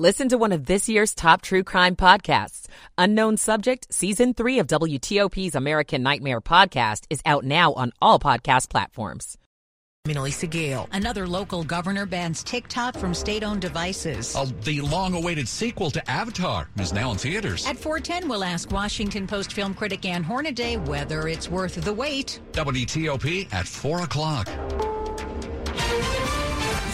Listen to one of this year's top true crime podcasts. Unknown Subject, Season 3 of WTOP's American Nightmare podcast is out now on all podcast platforms. I'm Elisa Gale. Another local governor bans TikTok from state-owned devices. Uh, the long-awaited sequel to Avatar is now in theaters. At 410, we'll ask Washington Post film critic Ann Hornaday whether it's worth the wait. WTOP at 4 o'clock.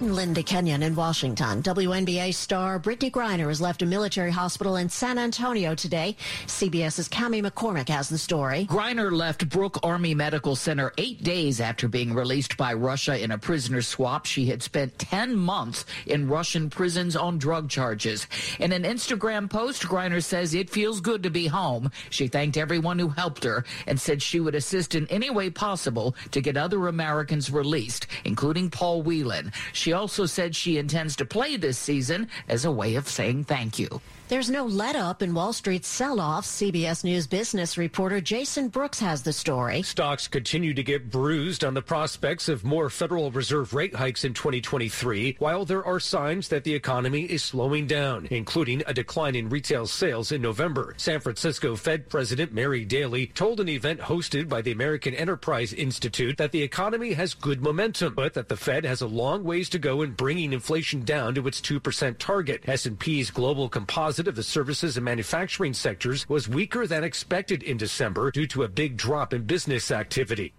Linda Kenyon in Washington. WNBA star Brittney Griner has left a military hospital in San Antonio today. CBS's Cami McCormick has the story. Griner left Brooke Army Medical Center eight days after being released by Russia in a prisoner swap. She had spent 10 months in Russian prisons on drug charges. In an Instagram post, Griner says it feels good to be home. She thanked everyone who helped her and said she would assist in any way possible to get other Americans released, including Paul Whelan. She also said she intends to play this season as a way of saying thank you. There's no let up in Wall Street's sell off. CBS News business reporter Jason Brooks has the story. Stocks continue to get bruised on the prospects of more Federal Reserve rate hikes in 2023, while there are signs that the economy is slowing down, including a decline in retail sales in November. San Francisco Fed President Mary Daly told an event hosted by the American Enterprise Institute that the economy has good momentum, but that the Fed has a long ways to go in bringing inflation down to its 2% target. S&P's global composite of the services and manufacturing sectors was weaker than expected in December due to a big drop in business activity.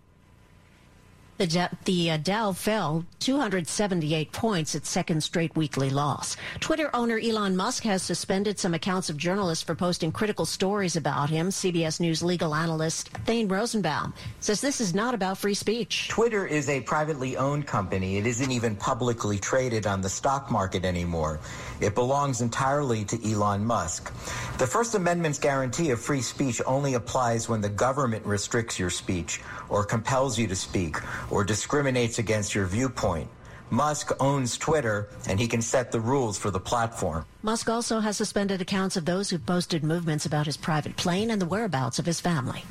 The, the uh, Dow fell 278 points, its second straight weekly loss. Twitter owner Elon Musk has suspended some accounts of journalists for posting critical stories about him. CBS News legal analyst Thane Rosenbaum says this is not about free speech. Twitter is a privately owned company. It isn't even publicly traded on the stock market anymore. It belongs entirely to Elon Musk. The First Amendment's guarantee of free speech only applies when the government restricts your speech or compels you to speak or discriminates against your viewpoint. Musk owns Twitter and he can set the rules for the platform. Musk also has suspended accounts of those who posted movements about his private plane and the whereabouts of his family.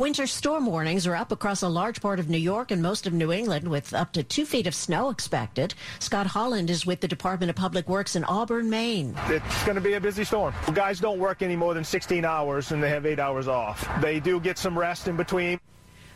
Winter storm warnings are up across a large part of New York and most of New England with up to two feet of snow expected. Scott Holland is with the Department of Public Works in Auburn, Maine. It's going to be a busy storm. Guys don't work any more than 16 hours and they have eight hours off. They do get some rest in between.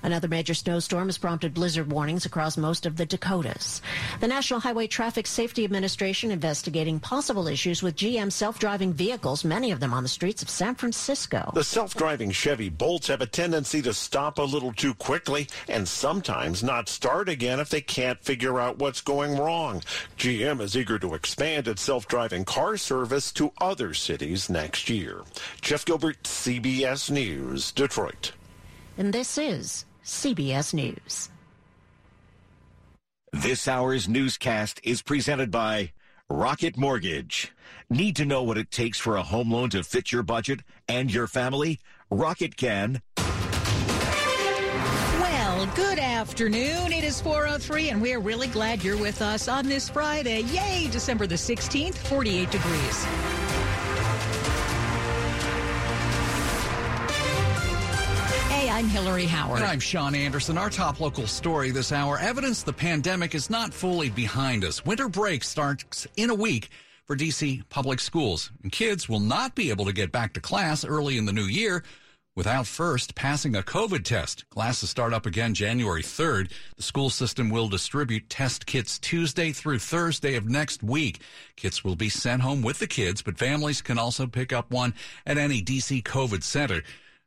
Another major snowstorm has prompted blizzard warnings across most of the Dakotas. The National Highway Traffic Safety Administration investigating possible issues with GM self-driving vehicles, many of them on the streets of San Francisco. The self-driving Chevy Bolts have a tendency to stop a little too quickly and sometimes not start again if they can't figure out what's going wrong. GM is eager to expand its self-driving car service to other cities next year. Jeff Gilbert, CBS News, Detroit. And this is CBS News. This hour's newscast is presented by Rocket Mortgage. Need to know what it takes for a home loan to fit your budget and your family? Rocket can. Well, good afternoon. It is 403, and we're really glad you're with us on this Friday. Yay, December the 16th, 48 degrees. Hillary Howard. And I'm Sean Anderson. Our top local story this hour evidence the pandemic is not fully behind us. Winter break starts in a week for D.C. public schools, and kids will not be able to get back to class early in the new year without first passing a COVID test. Classes start up again January 3rd. The school system will distribute test kits Tuesday through Thursday of next week. Kits will be sent home with the kids, but families can also pick up one at any DC COVID center.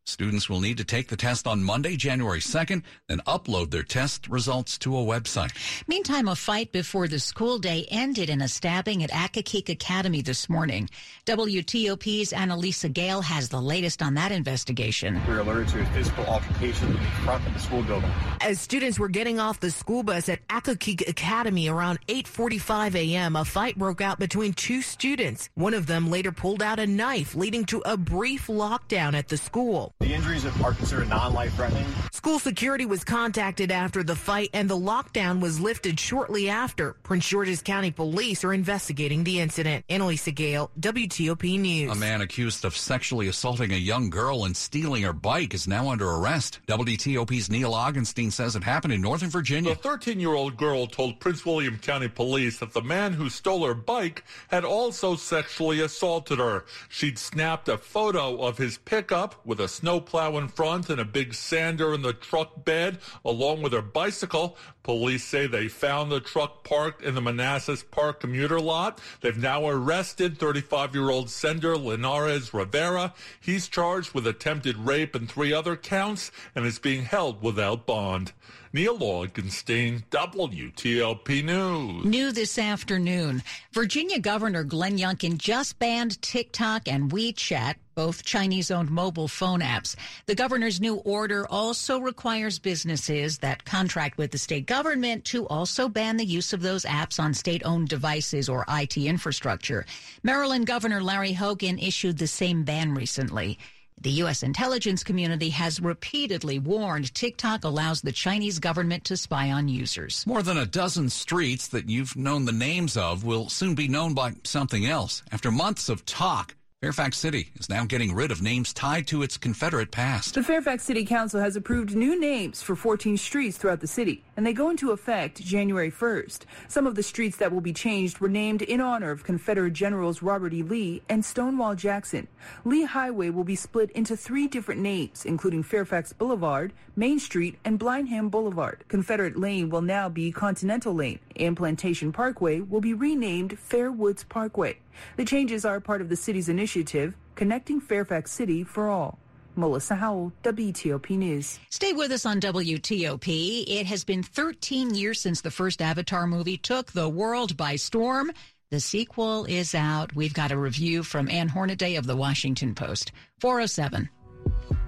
Students will need to take the test on Monday, January 2nd, then upload their test results to a website. Meantime, a fight before the school day ended in a stabbing at Accokeek Academy this morning. WTOP's Annalisa Gale has the latest on that investigation. We were alerted to a physical altercation in the front of the school building. As students were getting off the school bus at Accokeek Academy around 8.45 a.m., a fight broke out between two students. One of them later pulled out a knife, leading to a brief lockdown at the school. The injuries in Parkinson are considered non-life threatening. School security was contacted after the fight and the lockdown was lifted shortly after. Prince George's County Police are investigating the incident. Annalisa Gale, WTOP News. A man accused of sexually assaulting a young girl and stealing her bike is now under arrest. WTOP's Neil Augenstein says it happened in Northern Virginia. The 13 year old girl told Prince William County Police that the man who stole her bike had also sexually assaulted her. She'd snapped a photo of his pickup with a snowplow in front and a big sander in the truck bed, along with her bicycle. Police say they found the truck parked in the Manassas Park commuter lot. They've now arrested 35 year old sender Linares Rivera. He's charged with attempted rape and three other counts and is being held without bond. Neil Augenstein, WTOP News. New this afternoon, Virginia Governor Glenn Youngkin just banned TikTok and WeChat, both Chinese owned mobile phone apps. The governor's new order also requires businesses that contract with the state government to also ban the use of those apps on state owned devices or IT infrastructure. Maryland Governor Larry Hogan issued the same ban recently. The U.S. intelligence community has repeatedly warned TikTok allows the Chinese government to spy on users. More than a dozen streets that you've known the names of will soon be known by something else. After months of talk, Fairfax City is now getting rid of names tied to its Confederate past. The Fairfax City Council has approved new names for 14 streets throughout the city, and they go into effect January 1st. Some of the streets that will be changed were named in honor of Confederate Generals Robert E. Lee and Stonewall Jackson. Lee Highway will be split into three different names, including Fairfax Boulevard, Main Street, and Blindham Boulevard. Confederate Lane will now be Continental Lane, and Plantation Parkway will be renamed Fairwoods Parkway. The changes are part of the city's initiative, Connecting Fairfax City for All. Melissa Howell, WTOP News. Stay with us on WTOP. It has been 13 years since the first Avatar movie took the world by storm. The sequel is out. We've got a review from Ann Hornaday of the Washington Post. 407.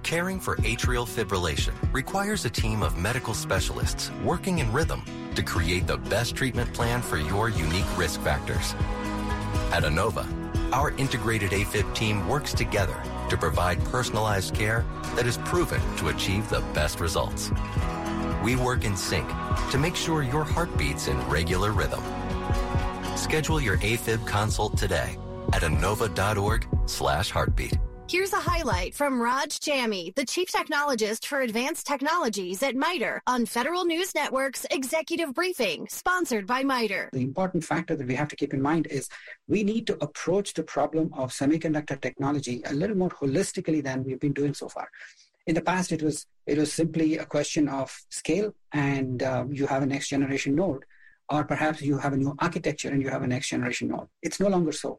Caring for atrial fibrillation requires a team of medical specialists working in rhythm to create the best treatment plan for your unique risk factors. At Inova, our integrated AFib team works together to provide personalized care that is proven to achieve the best results. We work in sync to make sure your heart beats in regular rhythm. Schedule your AFib consult today at inova.org slash heartbeat. Here's a highlight from Raj Jammy, the Chief Technologist for Advanced Technologies at MITRE on Federal News Network's Executive Briefing, sponsored by MITRE. The important factor that we have to keep in mind is we need to approach the problem of semiconductor technology a little more holistically than we've been doing so far. In the past, it was it was simply a question of scale, and uh, you have a next generation node, or perhaps you have a new architecture and you have a next generation node. It's no longer so.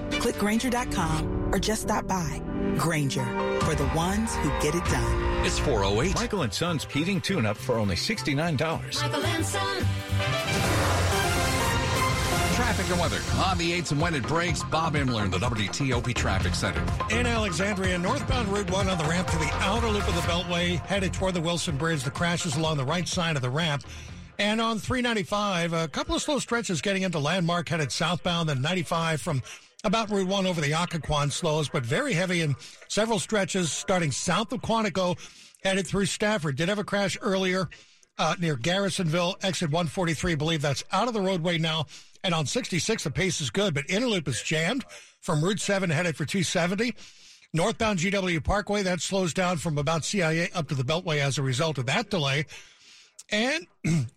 click Grainger.com, or just stop by. Grainger, for the ones who get it done. It's 408. Michael and Son's heating tune up for only $69. Michael and Son. Traffic and weather on the 8s and when it breaks. Bob Inman in the WTOP Traffic Center. In Alexandria, northbound Route 1 on the ramp to the outer loop of the Beltway, headed toward the Wilson Bridge. The crash is along the right side of the ramp. And on 395, a couple of slow stretches getting into Landmark, headed southbound, then 95 from about Route 1 over the Occoquan slows, but very heavy in several stretches starting south of Quantico, headed through Stafford. Did have a crash earlier uh, near Garrisonville, exit 143. believe that's out of the roadway now. And on 66, the pace is good, but Interloop is jammed from Route 7 headed for 270. Northbound GW Parkway, that slows down from about CIA up to the Beltway as a result of that delay. And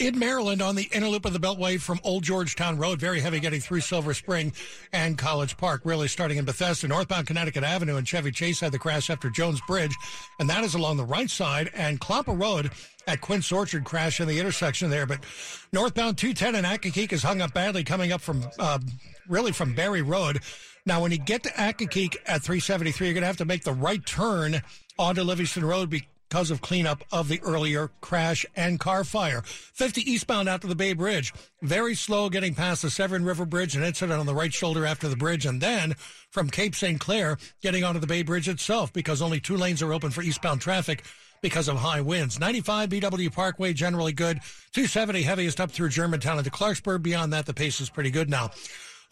in Maryland on the inner loop of the Beltway from Old Georgetown Road, very heavy getting through Silver Spring and College Park, really starting in Bethesda. Northbound Connecticut Avenue and Chevy Chase had the crash after Jones Bridge, and that is along the right side. And Clopper Road at Quince Orchard crash in the intersection there. But northbound 210 in Accokeek is hung up badly coming up from uh, really from Berry Road. Now, when you get to Accokeek at 373, you're going to have to make the right turn onto Livingston Road. Because of cleanup of the earlier crash and car fire. 50 eastbound out to the Bay Bridge. Very slow getting past the Severn River Bridge, an incident on the right shoulder after the bridge, and then from Cape St. Clair getting onto the Bay Bridge itself because only two lanes are open for eastbound traffic because of high winds. 95 BW Parkway, generally good. 270 heaviest up through Germantown into Clarksburg. Beyond that, the pace is pretty good now.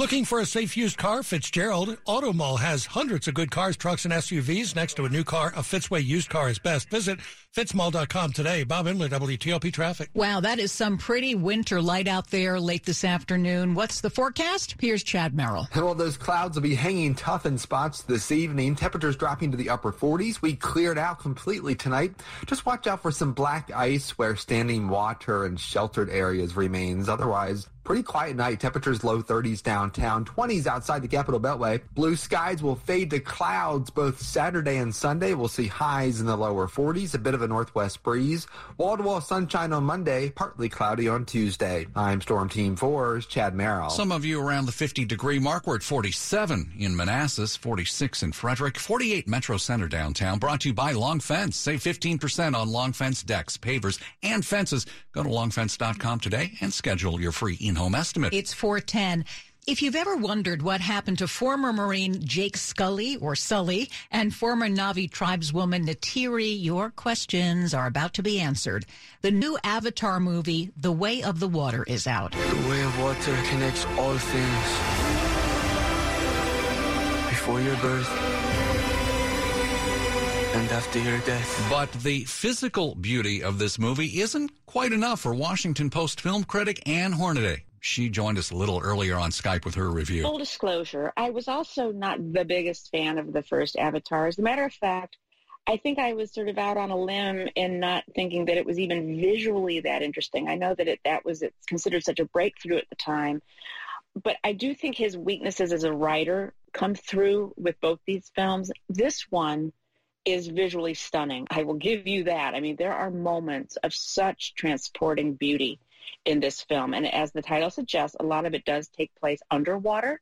Looking for a safe used car? Fitzgerald Auto Mall has hundreds of good cars, trucks, and SUVs. Next to a new car, a Fitzway used car is best. Visit fitzmall.com today. Bob Inman, WTOP Traffic. Wow, that is some pretty winter light out there late this afternoon. What's the forecast? Here's Chad Merrill. Well, those clouds will be hanging tough in spots this evening. Temperatures dropping to the upper 40s. We cleared out completely tonight. Just watch out for some black ice where standing water and sheltered areas remains. Otherwise, Pretty quiet night. Temperatures low 30s downtown, 20s outside the Capital Beltway. Blue skies will fade to clouds both Saturday and Sunday. We'll see highs in the lower 40s, a bit of a northwest breeze. Wall to wall sunshine on Monday, partly cloudy on Tuesday. I'm Storm Team 4's Chad Merrill. Some of you around the 50 degree mark. We're at 47 in Manassas, 46 in Frederick, 48 Metro Center downtown. Brought to you by Long Fence. Save 15% on Long Fence decks, pavers, and fences. Go to longfence.com today and schedule your free in home estimate. It's 410. If you've ever wondered what happened to former Marine Jake Scully or Sully and former Na'vi tribeswoman Neytiri, your questions are about to be answered. The new Avatar movie, The Way of the Water, is out. The way of water connects all things. Before your birth and after your death. But the physical beauty of this movie isn't quite enough for Washington Post film critic Ann Hornaday. She joined us a little earlier on Skype with her review. Full disclosure, I was also not the biggest fan of the first Avatar. As a matter of fact, I think I was sort of out on a limb in not thinking that it was even visually that interesting. I know that it that was it's considered such a breakthrough at the time, but I do think his weaknesses as a writer come through with both these films. This one is visually stunning. I will give you that. I mean, there are moments of such transporting beauty in this film. And as the title suggests, a lot of it does take place underwater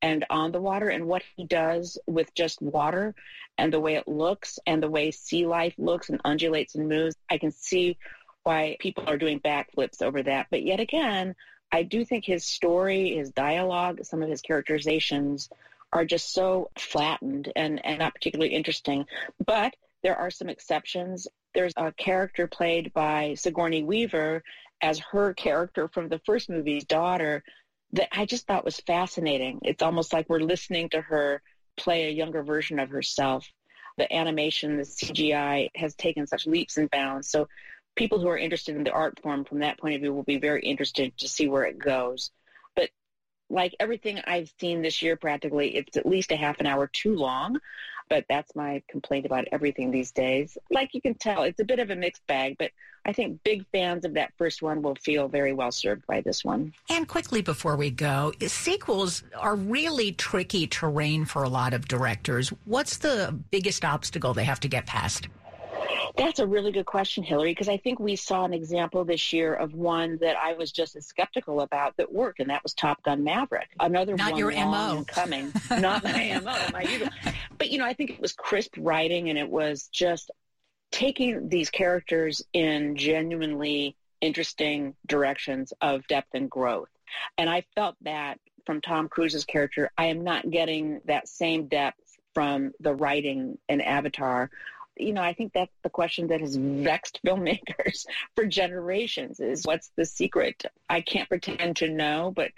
and on the water and what he does with just water and the way it looks and the way sea life looks and undulates and moves. I can see why people are doing backflips over that. But yet again, I do think his story, his dialogue, some of his characterizations are just so flattened and, and not particularly interesting. But there are some exceptions. There's a character played by Sigourney Weaver as her character from the first movie's daughter that I just thought was fascinating. It's almost like we're listening to her play a younger version of herself. The animation, the CGI has taken such leaps and bounds. So people who are interested in the art form from that point of view will be very interested to see where it goes. But like everything I've seen this year, practically, it's at least a half an hour too long. But that's my complaint about everything these days. Like you can tell, it's a bit of a mixed bag, but I think big fans of that first one will feel very well served by this one. And quickly before we go, sequels are really tricky terrain for a lot of directors. What's the biggest obstacle they have to get past? That's a really good question, Hillary, because I think we saw an example this year of one that I was just as skeptical about that worked, and that was Top Gun Maverick. Another Not one your MO. coming. Not my MO, my usual. But, you know, I think it was crisp writing, and it was just taking these characters in genuinely interesting directions of depth and growth. And I felt that from Tom Cruise's character. I am not getting that same depth from the writing in Avatar you know, I think that's the question that has vexed filmmakers for generations is what's the secret? I can't pretend to know, but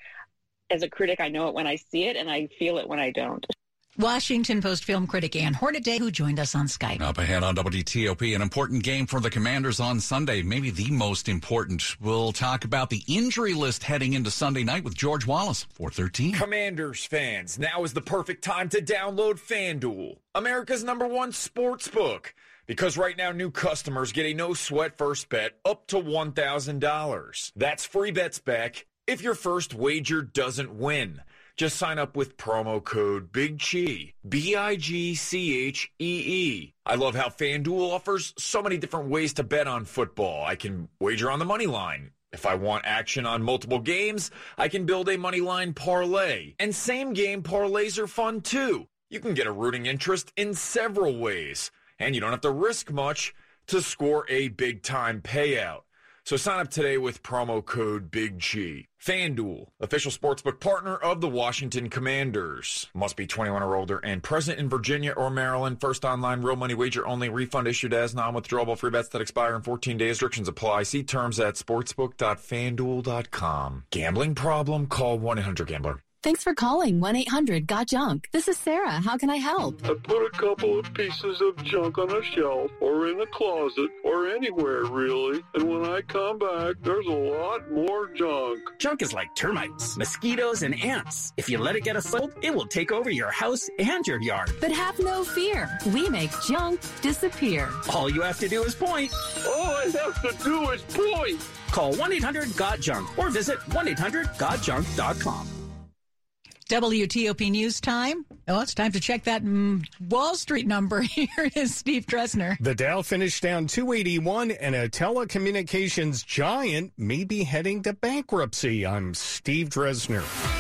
as a critic, I know it when I see it and I feel it when I don't. Washington Post film critic Ann Hornaday, who joined us on Skype. Up ahead on WTOP, an important game for the Commanders on Sunday, maybe the most important. We'll talk about the injury list heading into Sunday night with George Wallace, 413. Commanders fans, now is the perfect time to download FanDuel, America's number one sports book. Because right now, new customers get a no sweat first bet up to $1,000. That's free bets back if your first wager doesn't win. Just sign up with promo code Big Chi, B I G C H E E. I love how FanDuel offers so many different ways to bet on football. I can wager on the money line. If I want action on multiple games, I can build a money line parlay. And same game parlays are fun too. You can get a rooting interest in several ways. And you don't have to risk much. to score a big time payout. So sign up today with promo code Big G. FanDuel, official sportsbook partner of the Washington Commanders. Must be 21 or older and present in Virginia or Maryland. First online real money wager only. Refund issued as non-withdrawable free bets that expire in 14 days. Restrictions apply. See terms at sportsbook.fanduel.com. Gambling problem? Call 1-800-GAMBLER. Thanks for calling 1 800 Got Junk. This is Sarah. How can I help? I put a couple of pieces of junk on a shelf or in a closet or anywhere, really. And when I come back, there's a lot more junk. Junk is like termites, mosquitoes, and ants. If you let it get a foot, it will take over your house and your yard. But have no fear. We make junk disappear. All you have to do is point. All I have to do is point. Call 1 800 Got Junk or visit 1 800 GotJunk.com. WTOP News Time. Oh, it's time to check that mm, Wall Street number. Here is Steve Dresner. The Dow finished down 281, and a telecommunications giant may be heading to bankruptcy. I'm Steve Dresner.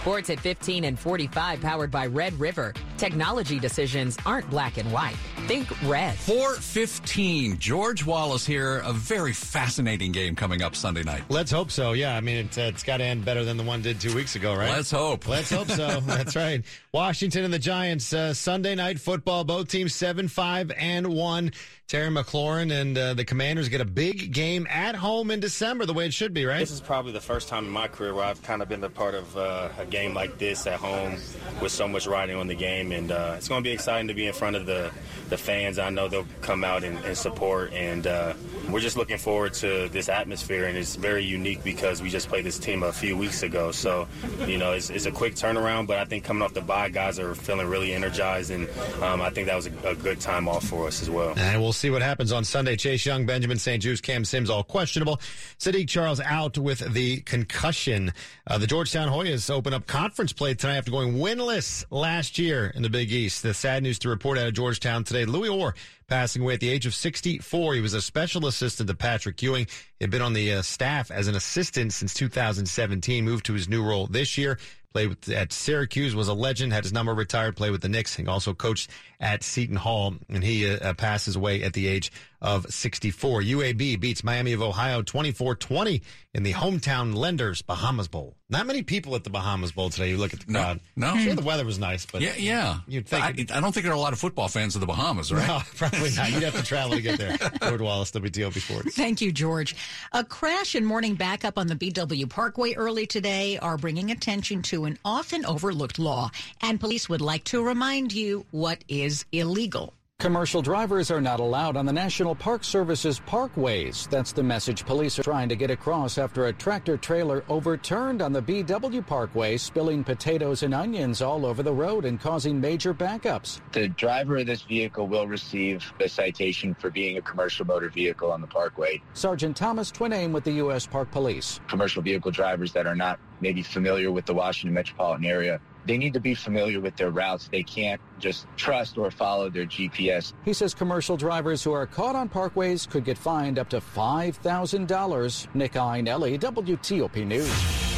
Sports at 15 and 45, powered by Red River. Technology decisions aren't black and white. Think red. 415. George Wallace here. A very fascinating game coming up Sunday night. Let's hope so. Yeah, I mean, it's, uh, it's got to end better than the one did two weeks ago, right? Let's hope. Let's hope so. That's right. Washington and the Giants, uh, Sunday night football. Both teams 7 5 and 1. Terry McLaurin and uh, the Commanders get a big game at home in December, the way it should be, right? This is probably the first time in my career where I've kind of been a part of uh, a game like this at home with so much riding on the game, and uh, it's going to be exciting to be in front of the the fans. I know they'll come out and, and support, and uh, we're just looking forward to this atmosphere, and it's very unique because we just played this team a few weeks ago. So, you know, it's, it's a quick turnaround, but I think coming off the bye, guys are feeling really energized, and um, I think that was a, a good time off for us as well. And we'll see what happens on Sunday. Chase Young, Benjamin St-Juste, Cam Sims, all questionable. Saahdiq Charles out with the concussion. Uh, the Georgetown Hoyas open up conference play tonight after going winless last year in the Big East. The sad news to report out of Georgetown today. Louis Orr passing away at the age of 64. He was a special assistant to Patrick Ewing. He had been on the uh, staff as an assistant since 2017, moved to his new role this year. Played with, at Syracuse, was a legend, had his number retired, played with the Knicks, and also coached at Seton Hall. And he uh, passes away at the age of 64. UAB beats Miami of Ohio 24 20 in the hometown Lenders Bahamas Bowl. Not many people at the Bahamas Bowl today. You look at the crowd. No. Sure, the weather was nice, but. Yeah, yeah. You'd think. I, I don't think there are a lot of football fans of the Bahamas, right? No, probably not. You'd have to travel to get there. George Wallace, WTOP Sports. Thank you, George. A crash and morning backup on the BW Parkway early today are bringing attention to an often overlooked law, and police would like to remind you what is illegal. Commercial drivers are not allowed on the National Park Service's parkways. That's the message police are trying to get across after a tractor trailer overturned on the BW Parkway, spilling potatoes and onions all over the road and causing major backups. The driver of this vehicle will receive a citation for being a commercial motor vehicle on the parkway. Sergeant Thomas Twiname with the U.S. Park Police. Commercial vehicle drivers that are not maybe familiar with the Washington metropolitan area they need to be familiar with their routes. They can't just trust or follow their GPS. He says commercial drivers who are caught on parkways could get fined up to $5,000. Nick Iannelli, WTOP News.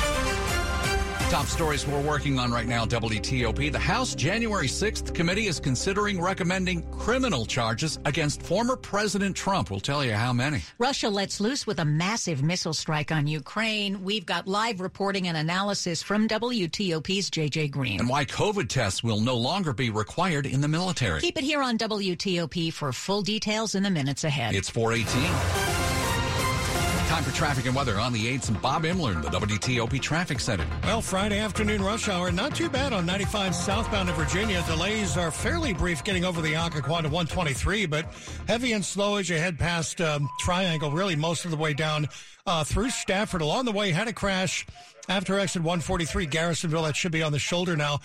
Top stories we're working on right now, WTOP. The House January 6th committee is considering recommending criminal charges against former President Trump. We'll tell you how many. Russia lets loose with a massive missile strike on Ukraine. We've got live reporting and analysis from WTOP's JJ Green. And why COVID tests will no longer be required in the military. Keep it here on WTOP for full details in the minutes ahead. It's 418. Traffic and weather on the 8th. And Bob Inman in the WTOP Traffic Center. Well, Friday afternoon rush hour, not too bad on 95 southbound in Virginia. Delays are fairly brief getting over the Occoquan to 123, but heavy and slow as you head past um, Triangle, really most of the way down uh, through Stafford. Along the way, had a crash after exit 143, Garrisonville. That should be on the shoulder now.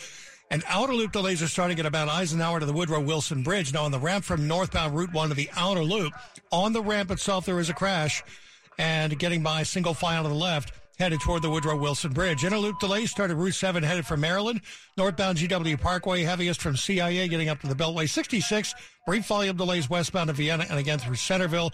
And outer loop delays are starting at about Eisenhower to the Woodrow Wilson Bridge. Now, on the ramp from northbound Route 1 to the outer loop, on the ramp itself, there is a crash and getting by single file to the left headed toward the Woodrow Wilson Bridge. Interloop delays started Route 7 headed for Maryland. Northbound GW Parkway, heaviest from CIA getting up to the Beltway 66. Brief volume delays westbound to Vienna and again through Centreville.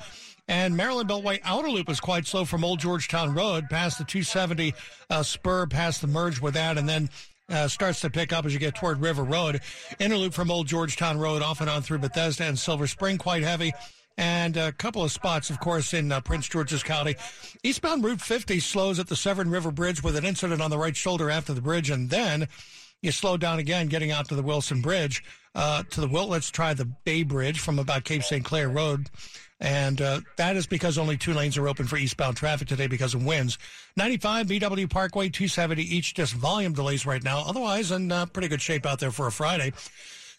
And Maryland Beltway outer loop is quite slow from Old Georgetown Road past the 270 uh, spur, past the merge with that, and then uh, starts to pick up as you get toward River Road. Interloop from Old Georgetown Road off and on through Bethesda and Silver Spring, quite heavy and a couple of spots, of course, in uh, Prince George's County. Eastbound Route 50 slows at the Severn River Bridge with an incident on the right shoulder after the bridge, and then you slow down again getting out to the Wilson Bridge. Uh, to the Will, let's try the Bay Bridge from about Cape St. Clair Road. And uh, that is because only two lanes are open for eastbound traffic today because of winds. 95 BW Parkway, 270 each, just volume delays right now. Otherwise, in uh, pretty good shape out there for a Friday.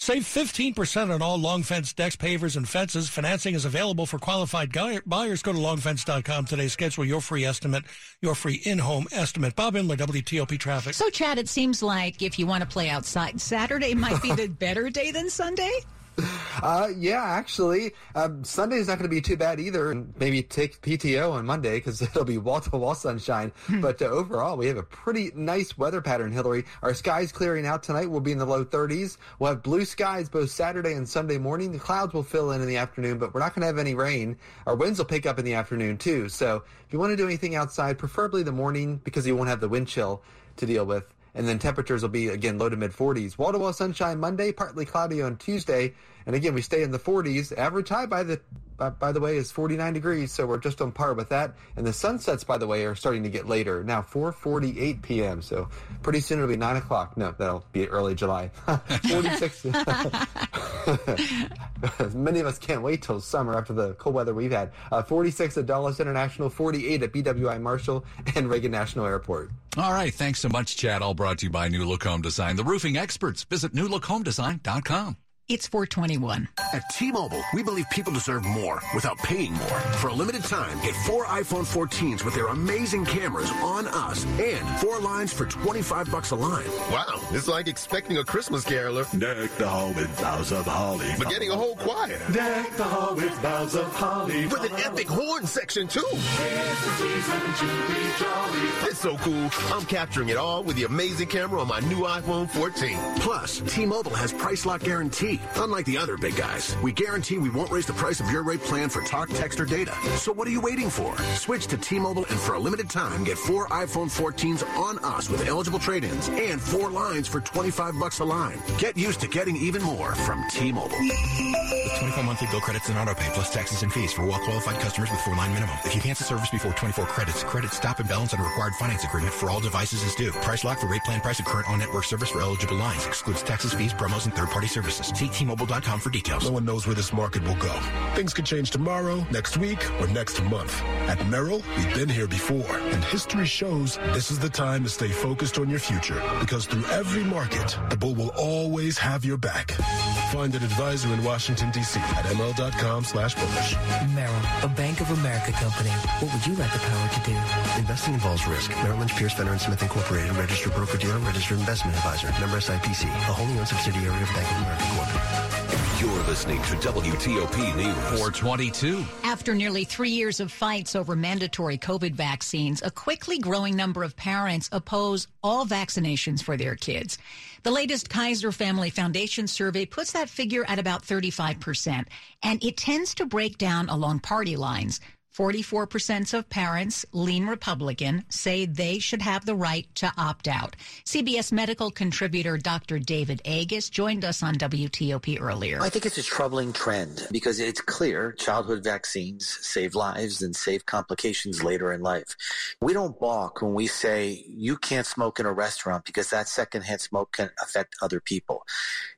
Save 15% on all long fence decks, pavers, and fences. Financing is available for qualified buyers. Go to longfence.com today. Schedule your free estimate, your free in-home estimate. Bob Inman, WTOP Traffic. So, Chad, it seems like if you want to play outside, Saturday might be the better day than Sunday? Uh, yeah, actually, um, Sunday is not going to be too bad either. And maybe take PTO on Monday because it'll be wall to wall sunshine. Hmm. but uh, overall, we have a pretty nice weather pattern, Hillary. Our skies clearing out tonight We'll be in the low 30s. We'll have blue skies both Saturday and Sunday morning. The clouds will fill in in the afternoon, but we're not going to have any rain. Our winds will pick up in the afternoon too. So if you want to do anything outside, preferably the morning because you won't have the wind chill to deal with. And then temperatures will be again low to mid 40s. Wall to wall sunshine Monday, partly cloudy on Tuesday, and again we stay in the 40s. Average high by the by, by the way is 49 degrees, so we're just on par with that. And the sunsets, by the way, are starting to get later now, 4:48 p.m. So pretty soon it'll be nine o'clock. No, that'll be early July. 46. Many of us can't wait till summer after the cold weather we've had. Uh, 46 at Dulles International, 48 at BWI Marshall and Reagan National Airport. All right. Thanks so much, Chad. All brought to you by New Look Home Design, the roofing experts. Visit newlookhomedesign.com. It's 421. At T-Mobile, we believe people deserve more without paying more. For a limited time, get four iPhone 14s with their amazing cameras on us and four lines for 25 bucks a line. Wow, it's like expecting a Christmas caroler. Deck the hall with boughs of holly. But getting a whole choir. Deck the hall with boughs of holly. With an epic horn section, too. It's the season to be jolly. It's so cool. I'm capturing it all with the amazing camera on my new iPhone 14. Plus, T-Mobile has price lock guarantee. Unlike the other big guys, we guarantee we won't raise the price of your rate plan for talk, text, or data. So what are you waiting for? Switch to T-Mobile and for a limited time, get four iPhone 14s on us with eligible trade-ins and four lines for 25 bucks a line. Get used to getting even more from T-Mobile. With 24 monthly bill credits and auto pay plus taxes and fees for well-qualified customers with four-line minimum. If you cancel service before 24 credits, credit stop and balance on a required finance agreement for all devices is due. Price lock for rate plan price of current on-network service for eligible lines. Excludes taxes, fees, promos, and third-party services. See T-Mobile.com for details. No one knows where this market will go. Things could change tomorrow, next week, or next month. At Merrill, we've been here before, and history shows this is the time to stay focused on your future because through every market, the bull will always have your back. Find an advisor in Washington, D.C. at ml.com slash bullish. Merrill, a Bank of America company. What would you like the power to do? Investing involves risk. Merrill Lynch, Pierce, Fenner & Smith Incorporated, registered broker-dealer, registered investment advisor, member SIPC, a wholly owned subsidiary of Bank of America Corp. You're listening to WTOP News. 422. After nearly three years of fights over mandatory COVID vaccines, a quickly growing number of parents oppose all vaccinations for their kids. The latest Kaiser Family Foundation survey puts that figure at about 35%, and it tends to break down along party lines. 44% of parents lean Republican, say they should have the right to opt out. CBS medical contributor Dr. David Agus joined us on WTOP earlier. I think it's a troubling trend because it's clear childhood vaccines save lives and save complications later in life. We don't balk when we say you can't smoke in a restaurant because that secondhand smoke can affect other people.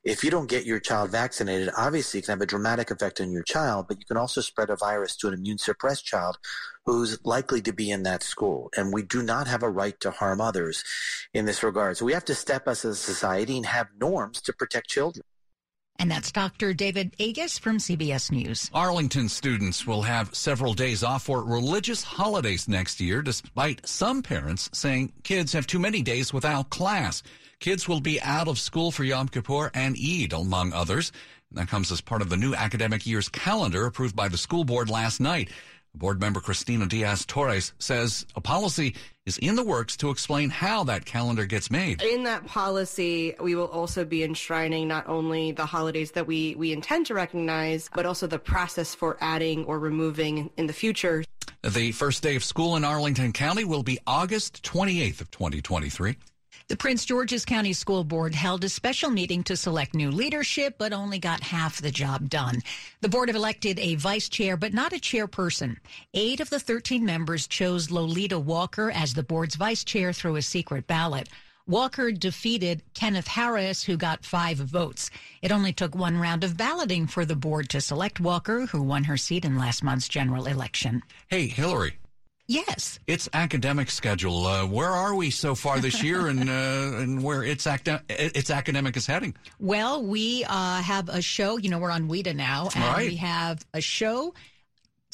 If you don't get your child vaccinated, obviously it can have a dramatic effect on your child, but you can also spread a virus to an immune suppressed child who's likely to be in that school. And we do not have a right to harm others in this regard. So we have to step as a society and have norms to protect children. And that's Dr. David Agus from CBS News. Arlington students will have several days off for religious holidays next year, despite some parents saying kids have too many days without class. Kids will be out of school for Yom Kippur and Eid, among others. That comes as part of the new academic year's calendar approved by the school board last night. Board member Christina Diaz Torres says a policy is in the works to explain how that calendar gets made. In that policy, we will also be enshrining not only the holidays that we, we intend to recognize, but also the process for adding or removing in the future. The first day of school in Arlington County will be August 28th of 2023. The Prince George's County School Board held a special meeting to select new leadership, but only got half the job done. The board have elected a vice chair, but not a chairperson. Eight of the 13 members chose Lolita Walker as the board's vice chair through a secret ballot. Walker defeated Kenneth Harris, who got five votes. It only took one round of balloting for the board to select Walker, who won her seat in last month's general election. Hey, Hillary. Yes. It's academic schedule. Uh, where are we so far this year, and uh, and where its acad- its academic is heading? Well, we uh, have a show. You know, we're on WIDA now, and Right. we have a show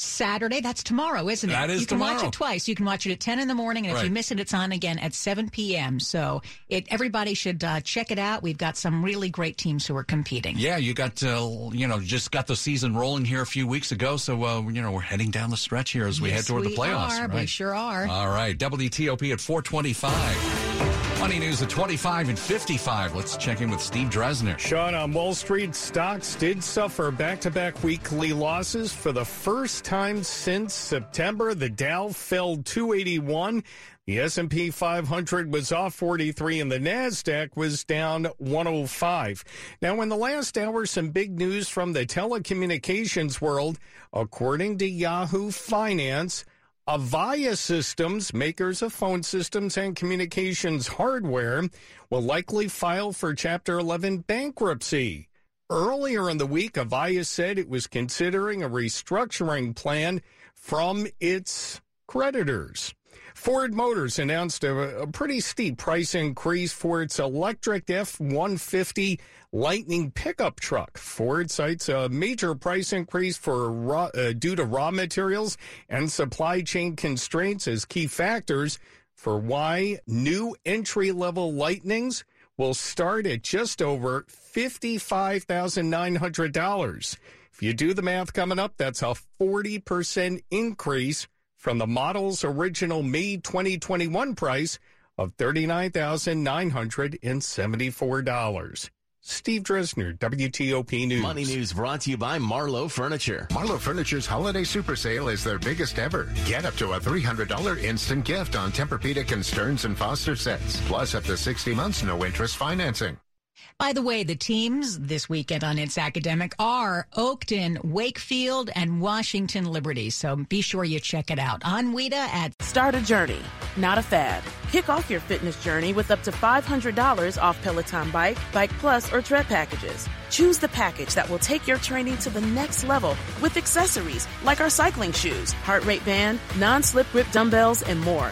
Saturday. That's tomorrow, isn't it? That is You can watch it twice. You can watch it at ten in the morning, and if Right. you miss it, it's on again at seven p.m. So it everybody should uh, check it out. We've got some really great teams who are competing. Yeah, you got uh, you know just got the season rolling here a few weeks ago, so uh, you know we're heading down the stretch here as we Yes, head toward the playoffs. are. right? We sure are. All right, WTOP at 425. Money news at 25 and 55. Let's check in with Steve Dresner. Sean, on Wall Street, stocks did suffer back to back weekly losses for the first time since September. The Dow fell 281. The S&P 500 was off 43 and the Nasdaq was down 105. Now in the last hour some big news from the telecommunications world according to Yahoo Finance Avaya Systems, makers of phone systems and communications hardware, will likely file for Chapter 11 bankruptcy. Earlier in the week, Avaya said it was considering a restructuring plan from its creditors. Ford Motors announced a, a pretty steep price increase for its electric F 150 Lightning pickup truck. Ford cites a major price increase for raw, uh, due to raw materials and supply chain constraints as key factors for why new entry level Lightnings will start at just over $55,900. If you do the math coming up, that's a 40% increase from the model's original May 2021 price of $39,974. Steve Dresner, WTOP News. Money News brought to you by Marlo Furniture. Marlo Furniture's holiday super sale is their biggest ever. Get up to a $300 instant gift on Tempur-Pedic and Stearns and Foster sets, plus up to 60 months no interest financing. By the way, the teams this weekend on It's Academic are Oakton, Wakefield, and Washington Liberty. So be sure you check it out on WIDA at Start a journey, not a fad. Kick off your fitness journey with up to $500 off Peloton Bike, Bike Plus, or Tread packages. Choose the package that will take your training to the next level with accessories like our cycling shoes, heart rate band, non slip grip dumbbells, and more.